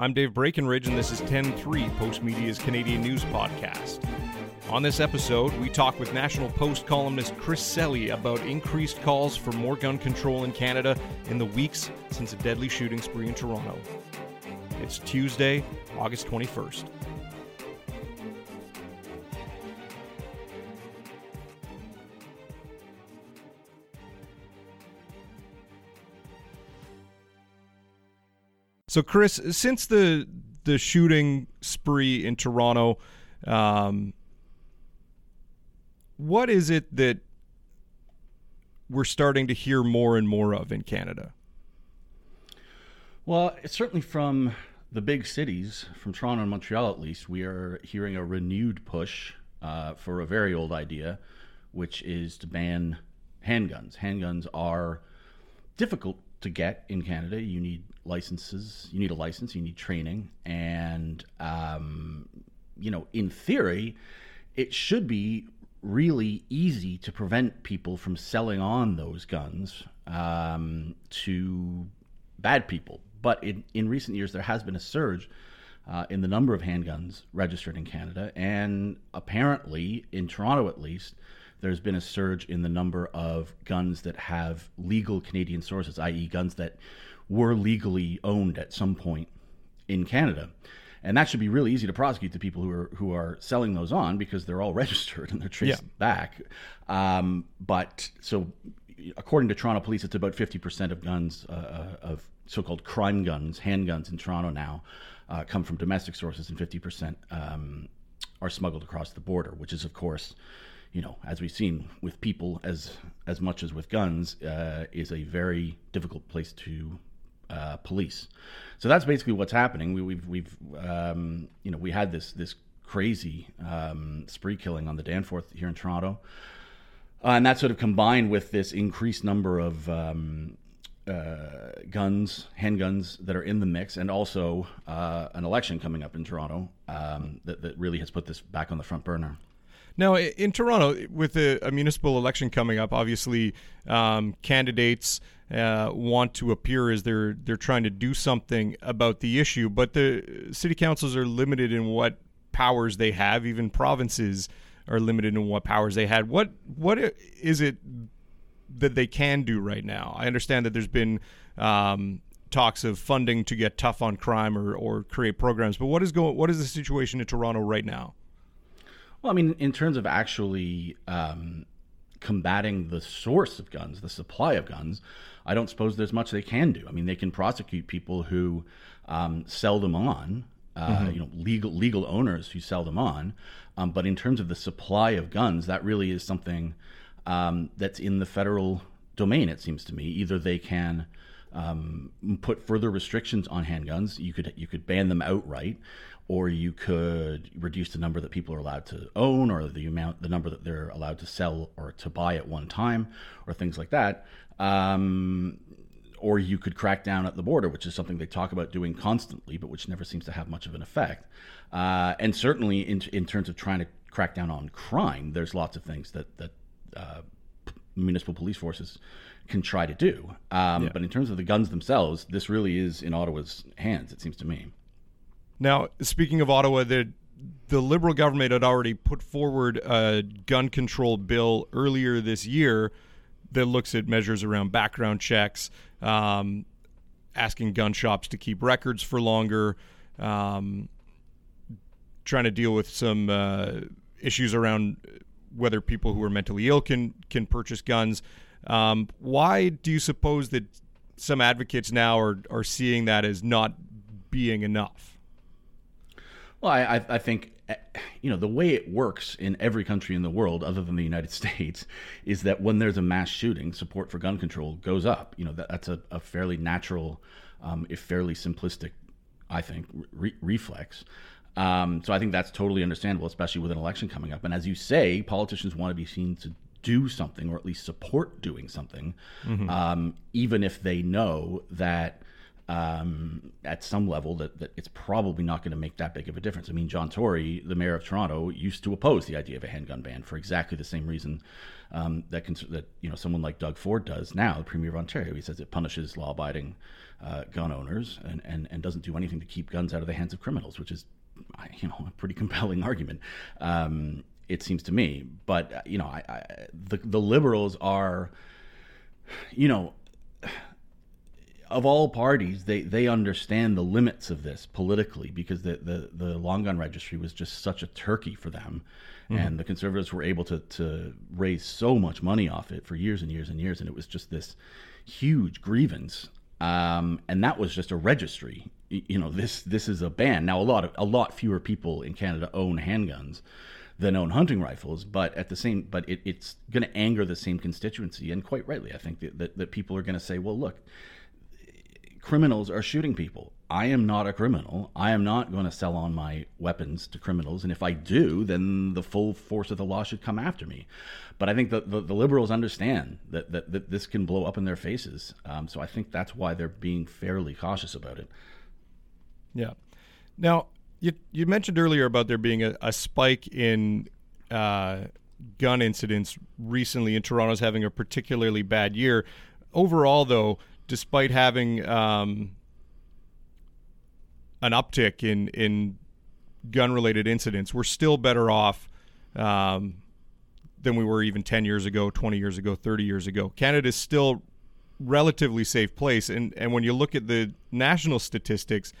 I'm Dave Breckenridge, and this is 10 3 Postmedia's Canadian News Podcast. On this episode, we talk with National Post columnist Chris Selly about increased calls for more gun control in Canada in the weeks since a deadly shooting spree in Toronto. It's Tuesday, August 21st. So, Chris, since the the shooting spree in Toronto, um, what is it that we're starting to hear more and more of in Canada? Well, it's certainly from the big cities, from Toronto and Montreal at least, we are hearing a renewed push uh, for a very old idea, which is to ban handguns. Handguns are difficult to get in Canada. You need licenses, you need a license, you need training, and um, you know, in theory, it should be really easy to prevent people from selling on those guns um, to bad people. But in, in recent years, there has been a surge uh, in the number of handguns registered in Canada, and apparently, in Toronto at least, there's been a surge in the number of guns that have legal Canadian sources, i.e., guns that were legally owned at some point in Canada. And that should be really easy to prosecute the people who are who are selling those on because they're all registered and they're traced yeah. back. Um, but so, according to Toronto Police, it's about fifty percent of guns uh, uh, of so-called crime guns, handguns in Toronto now, uh, come from domestic sources, and fifty percent um, are smuggled across the border, which is, of course, you know, as we've seen with people as as much as with guns, uh, is a very difficult place to uh, police. So that's basically what's happening. We, have we've, we've um, you know we had this this crazy um, spree killing on the Danforth here in Toronto, uh, and that sort of combined with this increased number of um, uh, guns, handguns that are in the mix, and also uh, an election coming up in Toronto um, that, that really has put this back on the front burner. Now, in Toronto, with a, a municipal election coming up, obviously um, candidates uh, want to appear as they're they're trying to do something about the issue, but the city councils are limited in what powers they have. Even provinces are limited in what powers they had. What what is it that they can do right now? I understand that there's been um, talks of funding to get tough on crime or, or create programs, but what is going? What is the situation in Toronto right now? Well, I mean, in terms of actually um, combating the source of guns, the supply of guns, I don't suppose there's much they can do. I mean, they can prosecute people who um, sell them on, uh, mm-hmm. you know, legal legal owners who sell them on. Um, but in terms of the supply of guns, that really is something um, that's in the federal domain. It seems to me. Either they can um, put further restrictions on handguns. You could you could ban them outright, or you could reduce the number that people are allowed to own, or the amount the number that they're allowed to sell or to buy at one time, or things like that. Um, or you could crack down at the border, which is something they talk about doing constantly, but which never seems to have much of an effect. Uh, and certainly, in, in terms of trying to crack down on crime, there's lots of things that that uh, municipal police forces can try to do. Um, yeah. But in terms of the guns themselves, this really is in Ottawa's hands. It seems to me. Now, speaking of Ottawa, the the Liberal government had already put forward a gun control bill earlier this year that looks at measures around background checks, um, asking gun shops to keep records for longer, um, trying to deal with some uh, issues around whether people who are mentally ill can can purchase guns. Um, why do you suppose that some advocates now are are seeing that as not being enough? Well, I, I think eh, you know the way it works in every country in the world, other than the United States, is that when there's a mass shooting, support for gun control goes up. You know that, that's a, a fairly natural, um, if fairly simplistic, I think, re- reflex. Um, so I think that's totally understandable, especially with an election coming up. And as you say, politicians want to be seen to do something, or at least support doing something, mm-hmm. um, even if they know that um, at some level that, that it's probably not going to make that big of a difference. I mean, John Tory, the mayor of Toronto, used to oppose the idea of a handgun ban for exactly the same reason um, that cons- that you know someone like Doug Ford does now, the premier of Ontario. He says it punishes law-abiding uh, gun owners and, and and doesn't do anything to keep guns out of the hands of criminals, which is you know a pretty compelling argument. Um, it seems to me, but you know, I, I, the the liberals are, you know of all parties, they, they understand the limits of this politically because the, the, the long gun registry was just such a turkey for them. Mm-hmm. And the conservatives were able to, to raise so much money off it for years and years and years. And it was just this huge grievance. Um, and that was just a registry. You know, this this is a ban. Now, a lot of a lot fewer people in Canada own handguns than own hunting rifles, but at the same, but it, it's going to anger the same constituency, and quite rightly, I think that, that, that people are going to say, well, look, criminals are shooting people. I am not a criminal. I am not going to sell on my weapons to criminals. And if I do, then the full force of the law should come after me. But I think that the, the, liberals understand that, that, that, this can blow up in their faces. Um, so I think that's why they're being fairly cautious about it. Yeah. Now, you, you mentioned earlier about there being a, a spike in uh, gun incidents recently, and Toronto's having a particularly bad year. Overall, though, despite having um, an uptick in in gun related incidents, we're still better off um, than we were even 10 years ago, 20 years ago, 30 years ago. Canada is still relatively safe place and and when you look at the national statistics,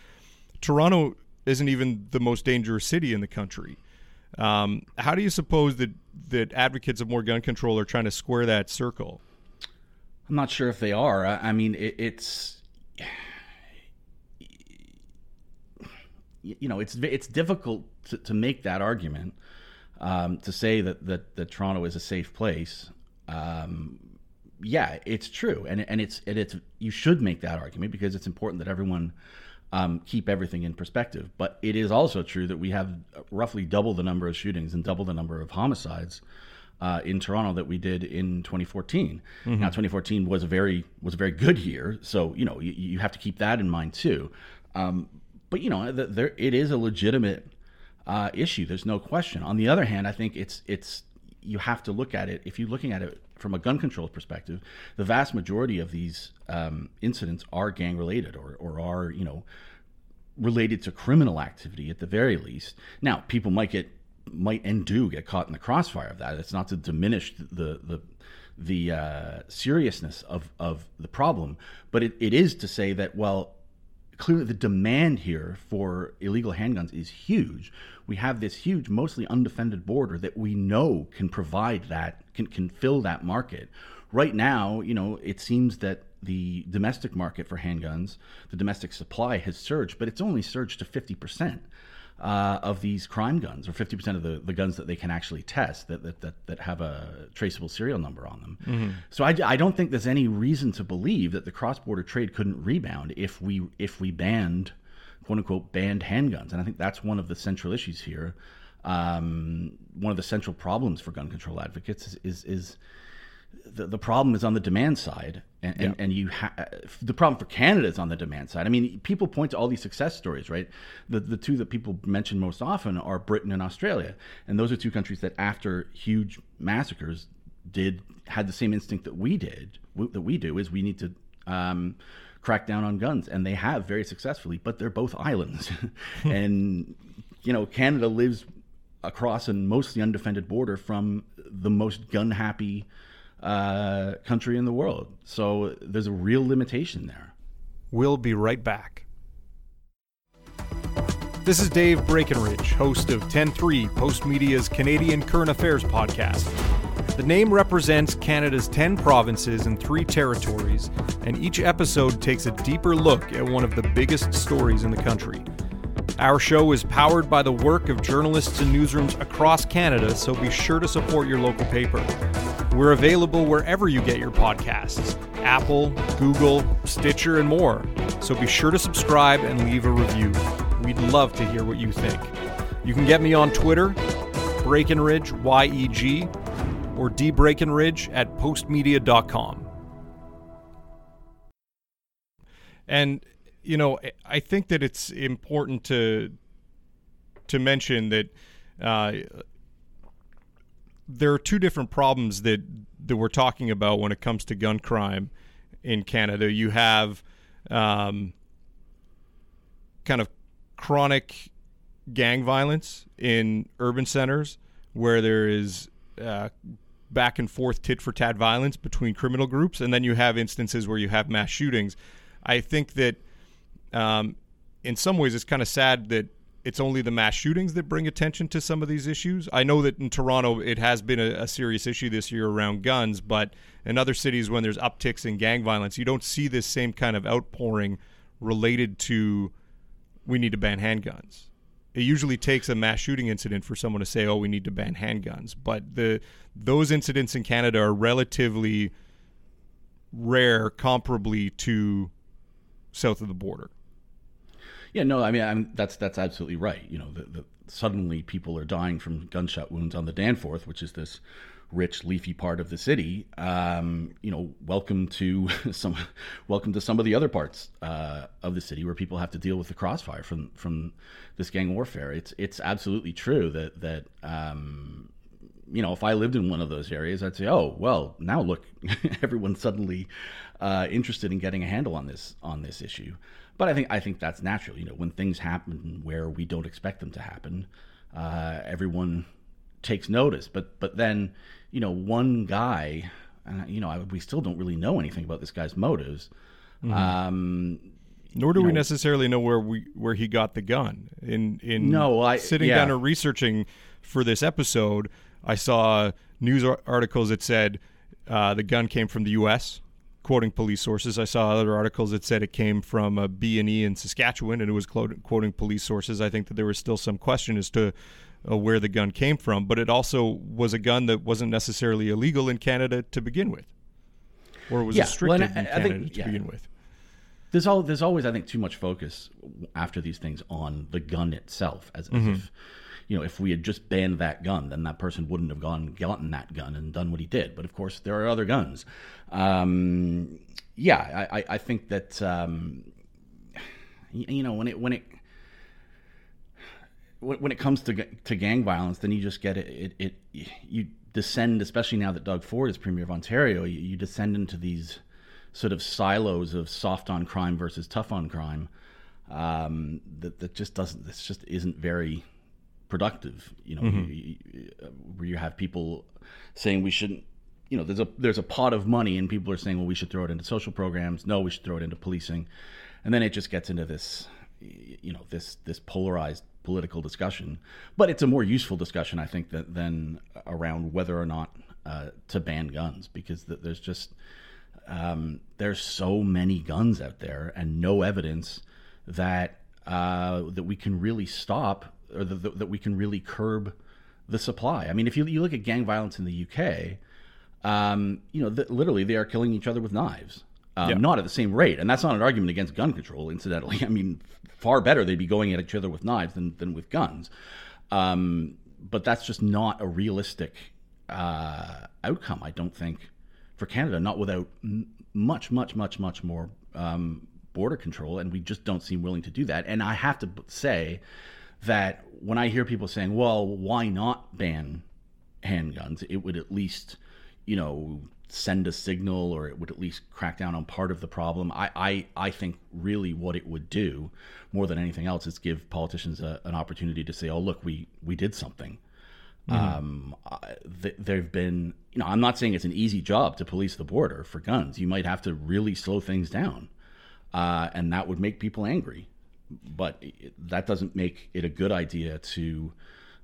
Toronto isn't even the most dangerous city in the country. Um, how do you suppose that that advocates of more gun control are trying to square that circle? I'm not sure if they are. I, I mean, it, it's you know, it's it's difficult to, to make that argument um, to say that, that that Toronto is a safe place. Um, yeah, it's true, and and it's and it's you should make that argument because it's important that everyone um, keep everything in perspective. But it is also true that we have roughly double the number of shootings and double the number of homicides uh, in Toronto that we did in 2014. Mm-hmm. Now, 2014 was a very was a very good year, so you know you, you have to keep that in mind too. Um, but you know, the, there it is a legitimate uh, issue. There's no question. On the other hand, I think it's it's you have to look at it if you're looking at it from a gun control perspective. The vast majority of these um, incidents are gang related or or are you know related to criminal activity at the very least. Now, people might get might and do get caught in the crossfire of that. It's not to diminish the the the uh, seriousness of of the problem, but it, it is to say that well, clearly the demand here for illegal handguns is huge. We have this huge, mostly undefended border that we know can provide that can can fill that market. Right now, you know, it seems that the domestic market for handguns, the domestic supply has surged, but it's only surged to fifty percent uh, of these crime guns, or 50% of the, the guns that they can actually test that, that, that, that have a traceable serial number on them. Mm-hmm. So I, I don't think there's any reason to believe that the cross border trade couldn't rebound if we, if we banned, quote unquote, banned handguns. And I think that's one of the central issues here. Um, one of the central problems for gun control advocates is, is, is the, the problem is on the demand side, and, yeah. and, and, you ha- the problem for Canada is on the demand side. I mean, people point to all these success stories, right? The the two that people mention most often are Britain and Australia, and those are two countries that, after huge massacres, did had the same instinct that we did that we do is we need to um, crack down on guns, and they have very successfully. But they're both islands, and you know, Canada lives across a mostly undefended border from the most gun happy uh, country in the world. So there's a real limitation there. We'll be right back. This is Dave Breckenridge, host of 10.3 Postmedia's Canadian Current Affairs podcast. The name represents Canada's 10 provinces and 3 territories, and each episode takes a deeper look at one of the biggest stories in the country. Our show is powered by the work of journalists and newsrooms across Canada, so be sure to support your local paper. We're available wherever you get your podcasts Apple, Google, Stitcher, and more. So be sure to subscribe and leave a review. We'd love to hear what you think. You can get me on Twitter, Breckenridge, Y-E-G, or dbreckenridge at postmedia.com. And you know, I think that it's important to to mention that uh, there are two different problems that that we're talking about when it comes to gun crime in Canada. You have um, kind of chronic gang violence in urban centers where there is uh, back and forth tit for tat violence between criminal groups, and then you have instances where you have mass shootings. I think that um, in some ways it's kind of sad that it's only the mass shootings that bring attention to some of these issues. I know that in Toronto it has been a, a, serious issue this year around guns, but in other cities when there's upticks in gang violence, you don't see this same kind of outpouring related to we need to ban handguns. It usually takes a mass shooting incident for someone to say, "Oh, we need to ban handguns." But the those incidents in Canada are relatively rare, comparably to south of the border. Yeah, no, I mean I'm, that's that's absolutely right. You know, the, the, suddenly people are dying from gunshot wounds on the Danforth, which is this rich, leafy part of the city. Um, you know, welcome to some, welcome to some of the other parts uh, of the city where people have to deal with the crossfire from from this gang warfare. It's it's absolutely true that that. Um, you know, if I lived in one of those areas, I'd say, "Oh, well, now look, everyone's suddenly uh, interested in getting a handle on this on this issue." But I think I think that's natural. You know, when things happen where we don't expect them to happen, uh, everyone takes notice. But but then, you know, one guy, uh, you know, I, we still don't really know anything about this guy's motives. Mm-hmm. Um, Nor do we know, necessarily know where we where he got the gun. In in no, I, sitting yeah. down and researching for this episode, I saw news articles that said uh, the gun came from the U.S quoting police sources. I saw other articles that said it came from a B&E in Saskatchewan, and it was quoting police sources. I think that there was still some question as to uh, where the gun came from, but it also was a gun that wasn't necessarily illegal in Canada to begin with, or was yeah, restricted well, I, in Canada think, to yeah. begin with. There's all there's always I think too much focus after these things on the gun itself, as, as mm-hmm. if you know, if we had just banned that gun, then that person wouldn't have gone gotten that gun and done what he did. But of course, there are other guns. Um, yeah, I, I, think that um, you know when it when it when it comes to to gang violence, then you just get it. It, it you descend, especially now that Doug Ford is premier of Ontario. You, you descend into these sort of silos of soft on crime versus tough on crime. Um, that that just doesn't. This just isn't very productive. You know, mm-hmm. you, you, where you have people saying we shouldn't. You know, there's a there's a pot of money, and people are saying, well, we should throw it into social programs. No, we should throw it into policing, and then it just gets into this, you know, this this polarized political discussion. But it's a more useful discussion, I think, that, than around whether or not uh, to ban guns, because there's just um, there's so many guns out there, and no evidence that uh, that we can really stop or the, the, that we can really curb the supply. I mean, if you, you look at gang violence in the UK, um, you know, the, literally they are killing each other with knives. Um, yeah. Not at the same rate, and that's not an argument against gun control. Incidentally, I mean, far better they'd be going at each other with knives than, than with guns. Um, but that's just not a realistic uh, outcome, I don't think, for Canada. Not without m- much, much, much, much more um, border control, and we just don't seem willing to do that. And I have to say that when I hear people saying, well, why not ban handguns? It would at least, you know, send a signal or it would at least crack down on part of the problem. I, I, I think really what it would do more than anything else is give politicians a, an opportunity to say, oh, look, we, we did something. Mm-hmm. Um, th- there've been, you know, I'm not saying it's an easy job to police the border for guns. You might have to really slow things down, uh, and that would make people angry but that doesn't make it a good idea to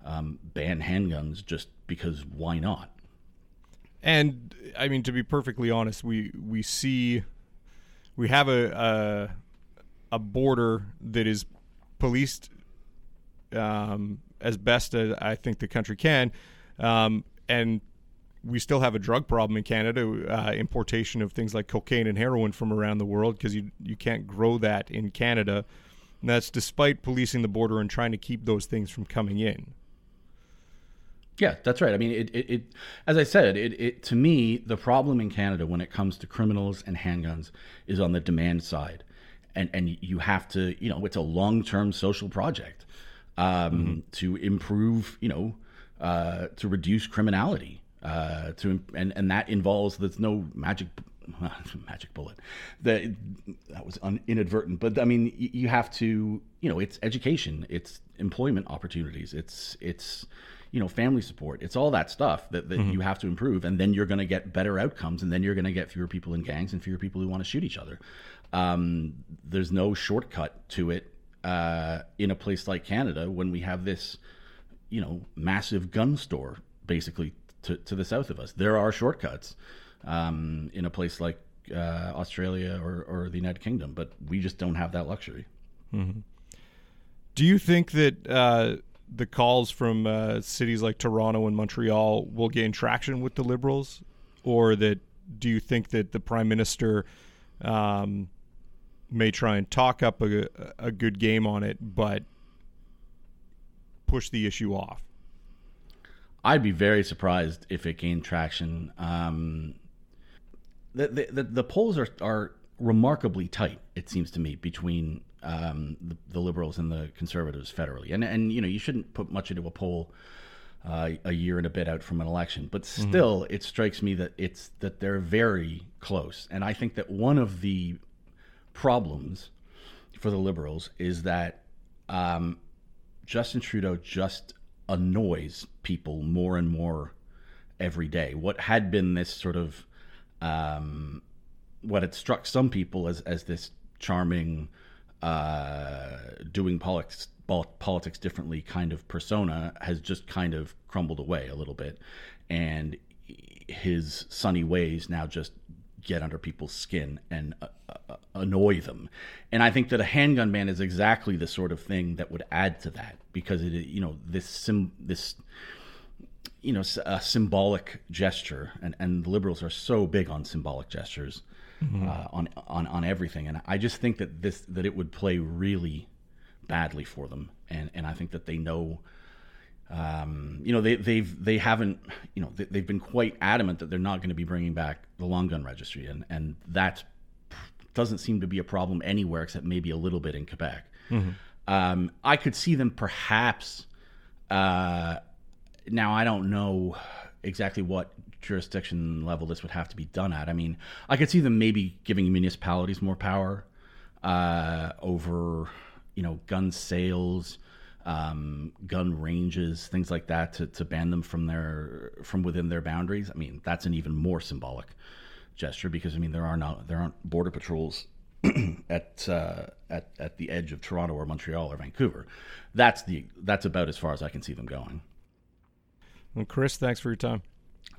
um, ban handguns just because why not? And I mean, to be perfectly honest, we we see we have a a, a border that is policed um, as best as I think the country can, um, and we still have a drug problem in Canada, uh, importation of things like cocaine and heroin from around the world because you you can't grow that in Canada. And that's despite policing the border and trying to keep those things from coming in. Yeah, that's right. I mean, it, it, it as I said, it, it, to me, the problem in Canada when it comes to criminals and handguns is on the demand side. and and you have to you know it's a long term social project um, mm-hmm. to improve you know uh, to reduce criminality uh, to and and that involves there's no magic magic bullet. That that was un, inadvertent but i mean you have to you know it's education it's employment opportunities it's it's you know family support it's all that stuff that, that mm-hmm. you have to improve and then you're going to get better outcomes and then you're going to get fewer people in gangs and fewer people who want to shoot each other. Um, there's no shortcut to it uh, in a place like canada when we have this you know massive gun store basically to, to the south of us. There are shortcuts um, in a place like uh, australia or, or the united kingdom but we just don't have that luxury mm-hmm. do you think that uh the calls from uh, cities like Toronto and Montreal will gain traction with the Liberals, or that do you think that the Prime Minister um, may try and talk up a, a good game on it, but push the issue off? I'd be very surprised if it gained traction. Um, the, the, the, the polls are, are remarkably tight, it seems to me, between um, the, the, liberals and the conservatives federally. And and you know you shouldn't put much into a poll uh, a year and a bit out from an election, but mm-hmm. still, mm-hmm. it strikes me that it's that they're very close. And I think that one of the problems for the liberals is that um, Justin Trudeau just annoys people more and more every day. What had been this sort of um, what had struck some people as as this charming uh, doing politics politics differently kind of persona has just kind of crumbled away a little bit, and his sunny ways now just get under people's skin and uh, uh, annoy them. And I think that a handgun ban is exactly the sort of thing that would add to that because it, you know, this sim, this, you know, a symbolic gesture, and and the liberals are so big on symbolic gestures mm-hmm. uh, on on on everything. And I just think that this that it would play really badly for them, and and I think that they know. Um, you know they they've they haven't you know they, have been quite adamant that they're not going to be bringing back the long gun registry and and that doesn't seem to be a problem anywhere except maybe a little bit in Quebec. Mm-hmm. Um, I could see them perhaps. Uh, now I don't know exactly what jurisdiction level this would have to be done at. I mean, I could see them maybe giving municipalities more power uh, over, you know, gun sales, um, gun ranges, things like that, to, to ban them from their from within their boundaries. I mean, that's an even more symbolic gesture because I mean there are not there aren't border patrols at uh, at at the edge of Toronto or Montreal or Vancouver. That's the that's about as far as I can see them going. Well, Chris, thanks for your time.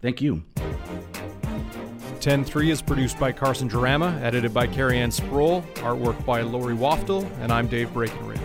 Thank you. 10 3 is produced by Carson Jerema, edited by Carrie Ann Sproul, artwork by Lori Waftel, and I'm Dave Breckenridge.